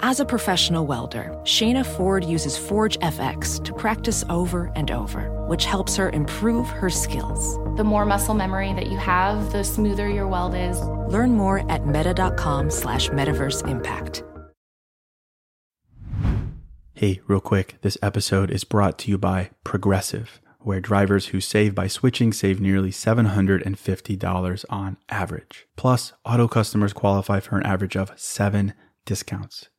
As a professional welder, Shayna Ford uses Forge FX to practice over and over, which helps her improve her skills. The more muscle memory that you have, the smoother your weld is. Learn more at meta.com slash metaverse impact. Hey, real quick, this episode is brought to you by Progressive, where drivers who save by switching save nearly $750 on average. Plus, auto customers qualify for an average of seven discounts.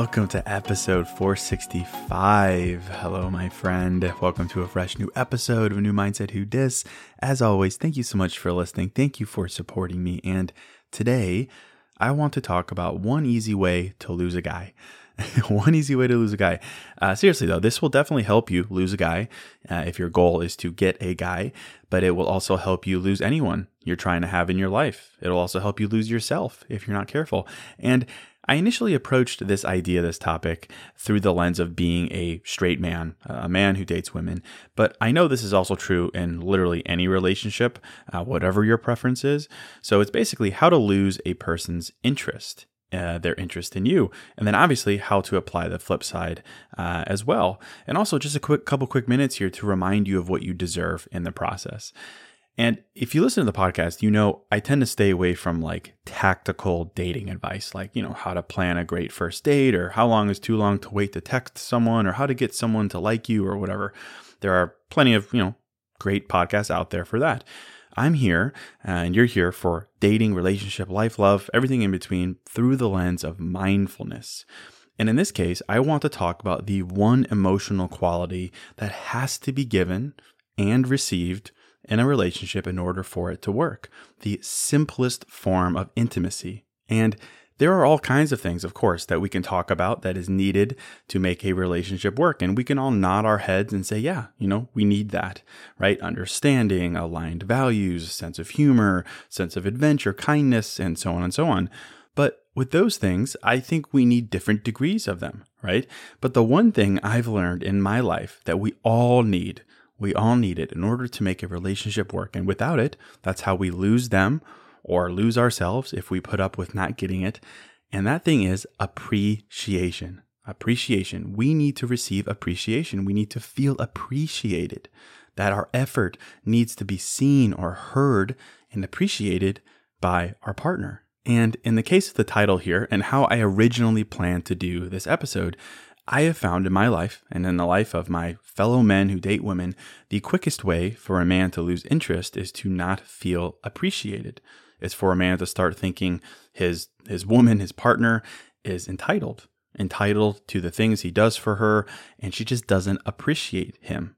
Welcome to episode 465. Hello, my friend. Welcome to a fresh new episode of a new Mindset Who Dis. As always, thank you so much for listening. Thank you for supporting me. And today, I want to talk about one easy way to lose a guy. one easy way to lose a guy. Uh, seriously, though, this will definitely help you lose a guy uh, if your goal is to get a guy, but it will also help you lose anyone you're trying to have in your life. It'll also help you lose yourself if you're not careful. And I initially approached this idea, this topic, through the lens of being a straight man, a man who dates women. But I know this is also true in literally any relationship, uh, whatever your preference is. So it's basically how to lose a person's interest. Uh, their interest in you, and then obviously how to apply the flip side uh, as well. And also, just a quick couple quick minutes here to remind you of what you deserve in the process. And if you listen to the podcast, you know I tend to stay away from like tactical dating advice, like, you know, how to plan a great first date or how long is too long to wait to text someone or how to get someone to like you or whatever. There are plenty of, you know, great podcasts out there for that. I'm here and you're here for dating, relationship, life, love, everything in between through the lens of mindfulness. And in this case, I want to talk about the one emotional quality that has to be given and received in a relationship in order for it to work. The simplest form of intimacy. And there are all kinds of things, of course, that we can talk about that is needed to make a relationship work. And we can all nod our heads and say, yeah, you know, we need that, right? Understanding, aligned values, sense of humor, sense of adventure, kindness, and so on and so on. But with those things, I think we need different degrees of them, right? But the one thing I've learned in my life that we all need we all need it in order to make a relationship work. And without it, that's how we lose them or lose ourselves if we put up with not getting it. And that thing is appreciation. Appreciation. We need to receive appreciation. We need to feel appreciated. That our effort needs to be seen or heard and appreciated by our partner. And in the case of the title here and how I originally planned to do this episode, I have found in my life and in the life of my fellow men who date women, the quickest way for a man to lose interest is to not feel appreciated. It's for a man to start thinking his his woman, his partner is entitled, entitled to the things he does for her, and she just doesn't appreciate him.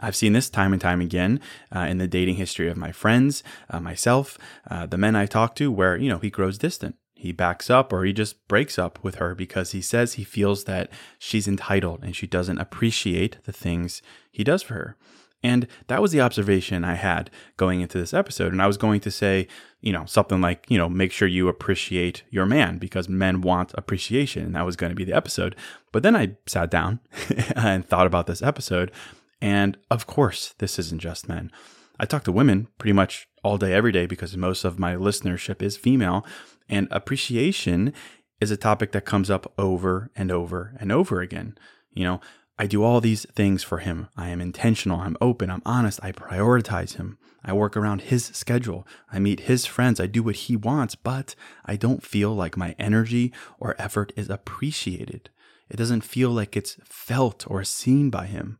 I've seen this time and time again uh, in the dating history of my friends, uh, myself, uh, the men I talk to, where you know he grows distant he backs up or he just breaks up with her because he says he feels that she's entitled and she doesn't appreciate the things he does for her. And that was the observation I had going into this episode. And I was going to say, you know, something like, you know, make sure you appreciate your man because men want appreciation. And that was going to be the episode. But then I sat down and thought about this episode. And of course, this isn't just men. I talk to women pretty much all day, every day, because most of my listenership is female. And appreciation is a topic that comes up over and over and over again. You know, I do all these things for him. I am intentional. I'm open. I'm honest. I prioritize him. I work around his schedule. I meet his friends. I do what he wants, but I don't feel like my energy or effort is appreciated. It doesn't feel like it's felt or seen by him.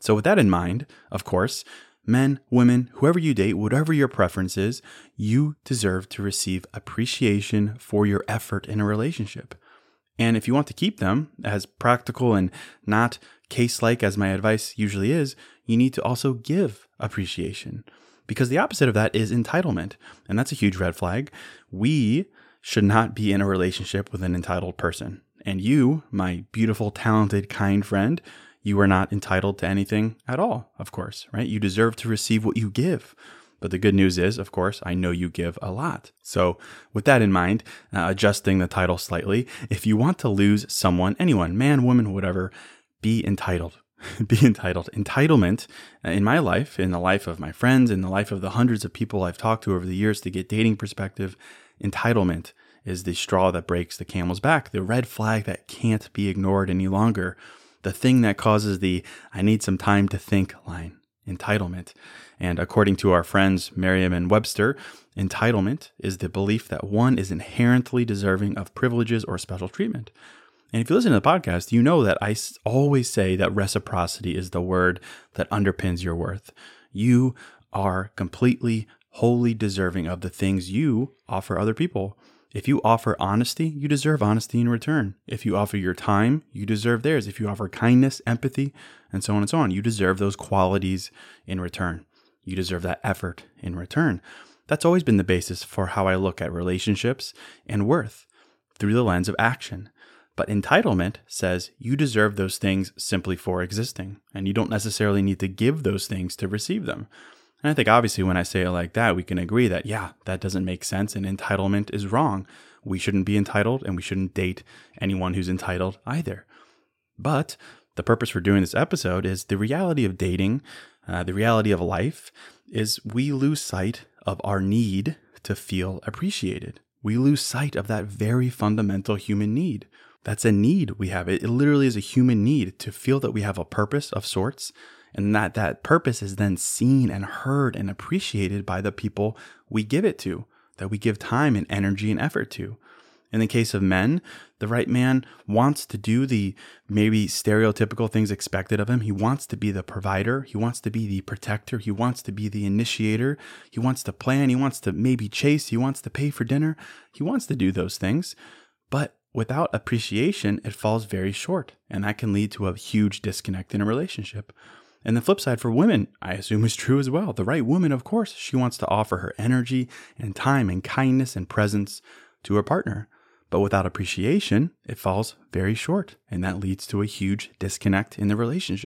So, with that in mind, of course, men, women, whoever you date, whatever your preference is, you deserve to receive appreciation for your effort in a relationship. And if you want to keep them as practical and not case like as my advice usually is, you need to also give appreciation. Because the opposite of that is entitlement. And that's a huge red flag. We should not be in a relationship with an entitled person. And you, my beautiful, talented, kind friend, you are not entitled to anything at all, of course, right? You deserve to receive what you give. But the good news is, of course, I know you give a lot. So, with that in mind, uh, adjusting the title slightly, if you want to lose someone, anyone, man, woman, whatever, be entitled. be entitled. Entitlement uh, in my life, in the life of my friends, in the life of the hundreds of people I've talked to over the years to get dating perspective, entitlement is the straw that breaks the camel's back, the red flag that can't be ignored any longer the thing that causes the I need some time to think line, entitlement. And according to our friends Merriam and Webster, entitlement is the belief that one is inherently deserving of privileges or special treatment. And if you listen to the podcast, you know that I always say that reciprocity is the word that underpins your worth. You are completely, wholly deserving of the things you offer other people. If you offer honesty, you deserve honesty in return. If you offer your time, you deserve theirs. If you offer kindness, empathy, and so on and so on, you deserve those qualities in return. You deserve that effort in return. That's always been the basis for how I look at relationships and worth through the lens of action. But entitlement says you deserve those things simply for existing, and you don't necessarily need to give those things to receive them. And I think obviously when I say it like that, we can agree that, yeah, that doesn't make sense and entitlement is wrong. We shouldn't be entitled and we shouldn't date anyone who's entitled either. But the purpose for doing this episode is the reality of dating, uh, the reality of life is we lose sight of our need to feel appreciated. We lose sight of that very fundamental human need. That's a need we have. It, it literally is a human need to feel that we have a purpose of sorts and that that purpose is then seen and heard and appreciated by the people we give it to, that we give time and energy and effort to. In the case of men, the right man wants to do the maybe stereotypical things expected of him. He wants to be the provider. He wants to be the protector. He wants to be the initiator. He wants to plan. He wants to maybe chase. He wants to pay for dinner. He wants to do those things. But without appreciation, it falls very short. And that can lead to a huge disconnect in a relationship. And the flip side for women, I assume, is true as well. The right woman, of course, she wants to offer her energy and time and kindness and presence to her partner. But without appreciation, it falls very short, and that leads to a huge disconnect in the relationship.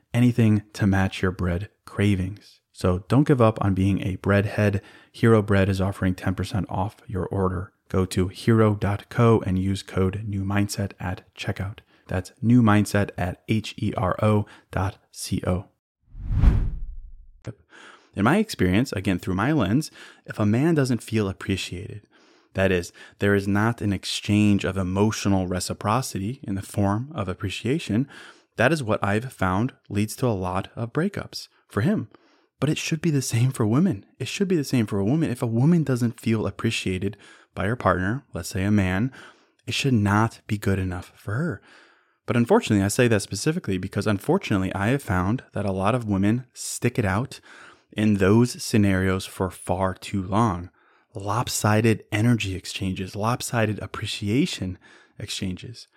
anything to match your bread cravings. So don't give up on being a breadhead. Hero Bread is offering 10% off your order. Go to hero.co and use code New Mindset at checkout. That's new mindset at H E R O dot C O. In my experience, again through my lens, if a man doesn't feel appreciated, that is, there is not an exchange of emotional reciprocity in the form of appreciation. That is what I've found leads to a lot of breakups for him. But it should be the same for women. It should be the same for a woman. If a woman doesn't feel appreciated by her partner, let's say a man, it should not be good enough for her. But unfortunately, I say that specifically because unfortunately, I have found that a lot of women stick it out in those scenarios for far too long lopsided energy exchanges, lopsided appreciation exchanges.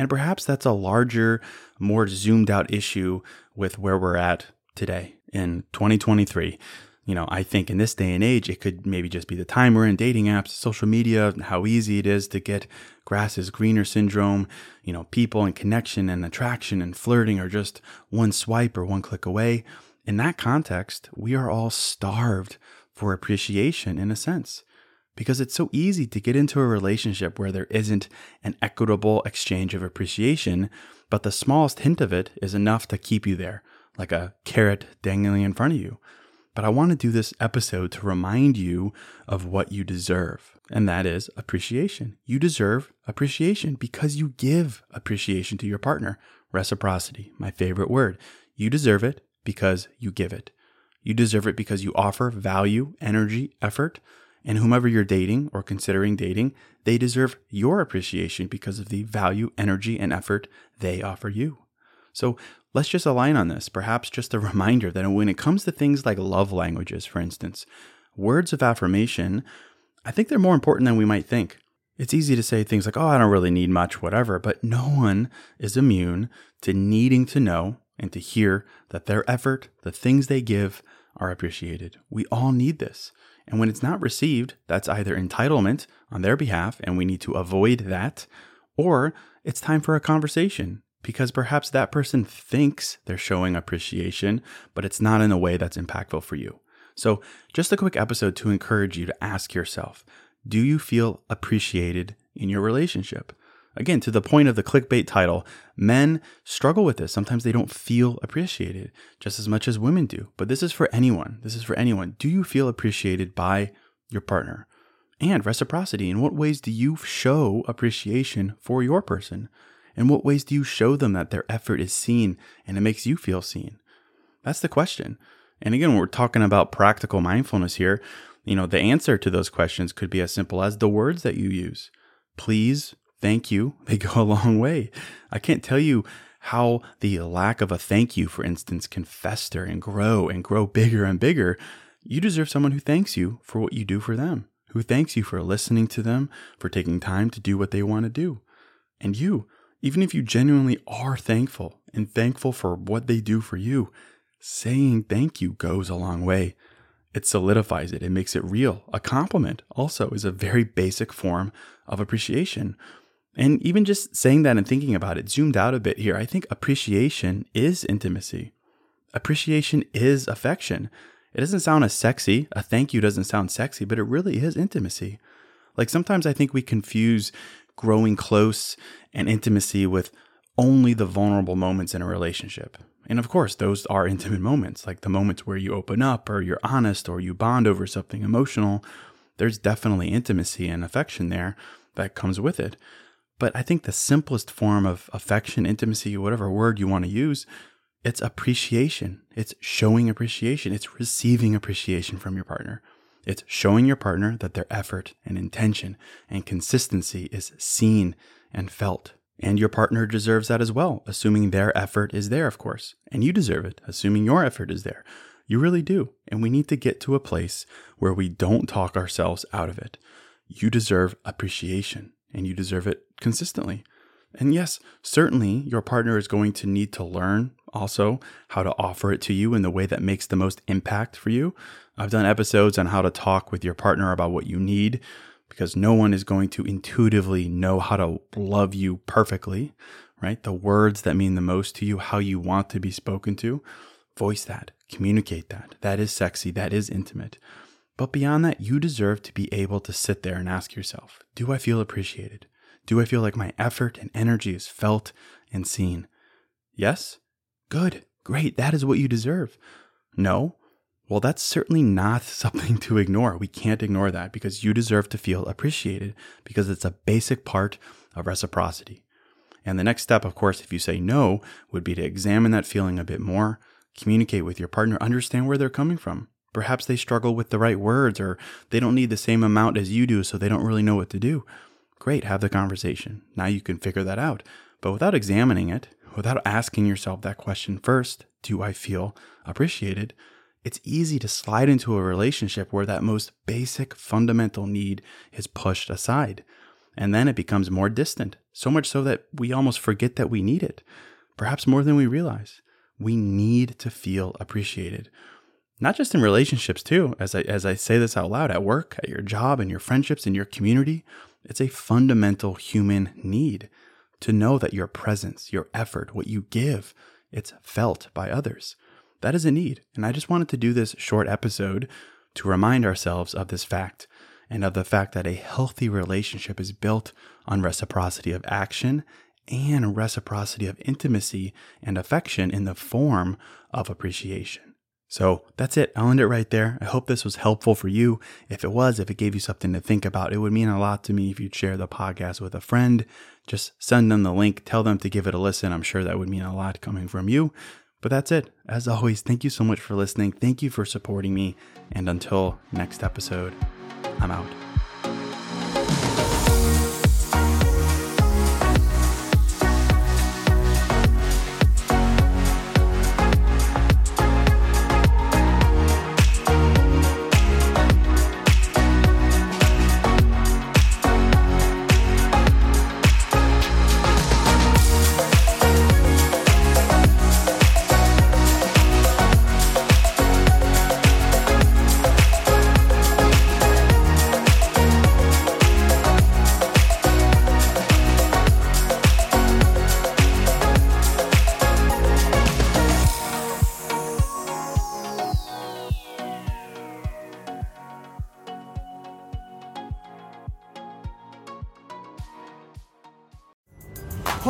And perhaps that's a larger, more zoomed out issue with where we're at today in 2023. You know, I think in this day and age, it could maybe just be the time we're in dating apps, social media, how easy it is to get grass is greener syndrome. You know, people and connection and attraction and flirting are just one swipe or one click away. In that context, we are all starved for appreciation in a sense because it's so easy to get into a relationship where there isn't an equitable exchange of appreciation, but the smallest hint of it is enough to keep you there, like a carrot dangling in front of you. But I want to do this episode to remind you of what you deserve, and that is appreciation. You deserve appreciation because you give appreciation to your partner. Reciprocity, my favorite word. You deserve it because you give it. You deserve it because you offer value, energy, effort. And whomever you're dating or considering dating, they deserve your appreciation because of the value, energy, and effort they offer you. So let's just align on this. Perhaps just a reminder that when it comes to things like love languages, for instance, words of affirmation, I think they're more important than we might think. It's easy to say things like, oh, I don't really need much, whatever, but no one is immune to needing to know and to hear that their effort, the things they give, are appreciated. We all need this. And when it's not received, that's either entitlement on their behalf, and we need to avoid that, or it's time for a conversation because perhaps that person thinks they're showing appreciation, but it's not in a way that's impactful for you. So, just a quick episode to encourage you to ask yourself do you feel appreciated in your relationship? Again, to the point of the clickbait title, men struggle with this. Sometimes they don't feel appreciated just as much as women do. But this is for anyone. This is for anyone. Do you feel appreciated by your partner? And reciprocity. In what ways do you show appreciation for your person? In what ways do you show them that their effort is seen and it makes you feel seen? That's the question. And again, we're talking about practical mindfulness here. You know, the answer to those questions could be as simple as the words that you use. Please, thank you, they go a long way. I can't tell you how the lack of a thank you, for instance, can fester and grow and grow bigger and bigger. You deserve someone who thanks you for what you do for them, who thanks you for listening to them, for taking time to do what they want to do. And you, even if you genuinely are thankful and thankful for what they do for you, saying thank you goes a long way. It solidifies it, it makes it real. A compliment also is a very basic form of appreciation. And even just saying that and thinking about it, zoomed out a bit here, I think appreciation is intimacy. Appreciation is affection. It doesn't sound as sexy. A thank you doesn't sound sexy, but it really is intimacy. Like sometimes I think we confuse growing close and intimacy with only the vulnerable moments in a relationship. And of course, those are intimate moments, like the moments where you open up or you're honest or you bond over something emotional. There's definitely intimacy and affection there that comes with it. But I think the simplest form of affection, intimacy, whatever word you want to use, it's appreciation. It's showing appreciation. It's receiving appreciation from your partner. It's showing your partner that their effort and intention and consistency is seen and felt And your partner deserves that as well, assuming their effort is there, of course. And you deserve it, assuming your effort is there. You really do. And we need to get to a place where we don't talk ourselves out of it. You deserve appreciation and you deserve it consistently. And yes, certainly your partner is going to need to learn also how to offer it to you in the way that makes the most impact for you. I've done episodes on how to talk with your partner about what you need because no one is going to intuitively know how to love you perfectly, right? The words that mean the most to you, how you want to be spoken to, voice that, communicate that. That is sexy, that is intimate. But beyond that, you deserve to be able to sit there and ask yourself Do I feel appreciated? Do I feel like my effort and energy is felt and seen? Yes? Good. Great. That is what you deserve. No? Well, that's certainly not something to ignore. We can't ignore that because you deserve to feel appreciated because it's a basic part of reciprocity. And the next step, of course, if you say no, would be to examine that feeling a bit more, communicate with your partner, understand where they're coming from. Perhaps they struggle with the right words or they don't need the same amount as you do, so they don't really know what to do. Great, have the conversation. Now you can figure that out. But without examining it, without asking yourself that question first, do I feel appreciated? It's easy to slide into a relationship where that most basic fundamental need is pushed aside. And then it becomes more distant, so much so that we almost forget that we need it, perhaps more than we realize. We need to feel appreciated. Not just in relationships, too, as I, as I say this out loud at work, at your job, in your friendships, in your community. It's a fundamental human need to know that your presence, your effort, what you give, it's felt by others. That is a need. And I just wanted to do this short episode to remind ourselves of this fact and of the fact that a healthy relationship is built on reciprocity of action and reciprocity of intimacy and affection in the form of appreciation. So that's it. I'll end it right there. I hope this was helpful for you. If it was, if it gave you something to think about, it would mean a lot to me if you'd share the podcast with a friend. Just send them the link, tell them to give it a listen. I'm sure that would mean a lot coming from you. But that's it. As always, thank you so much for listening. Thank you for supporting me. And until next episode, I'm out.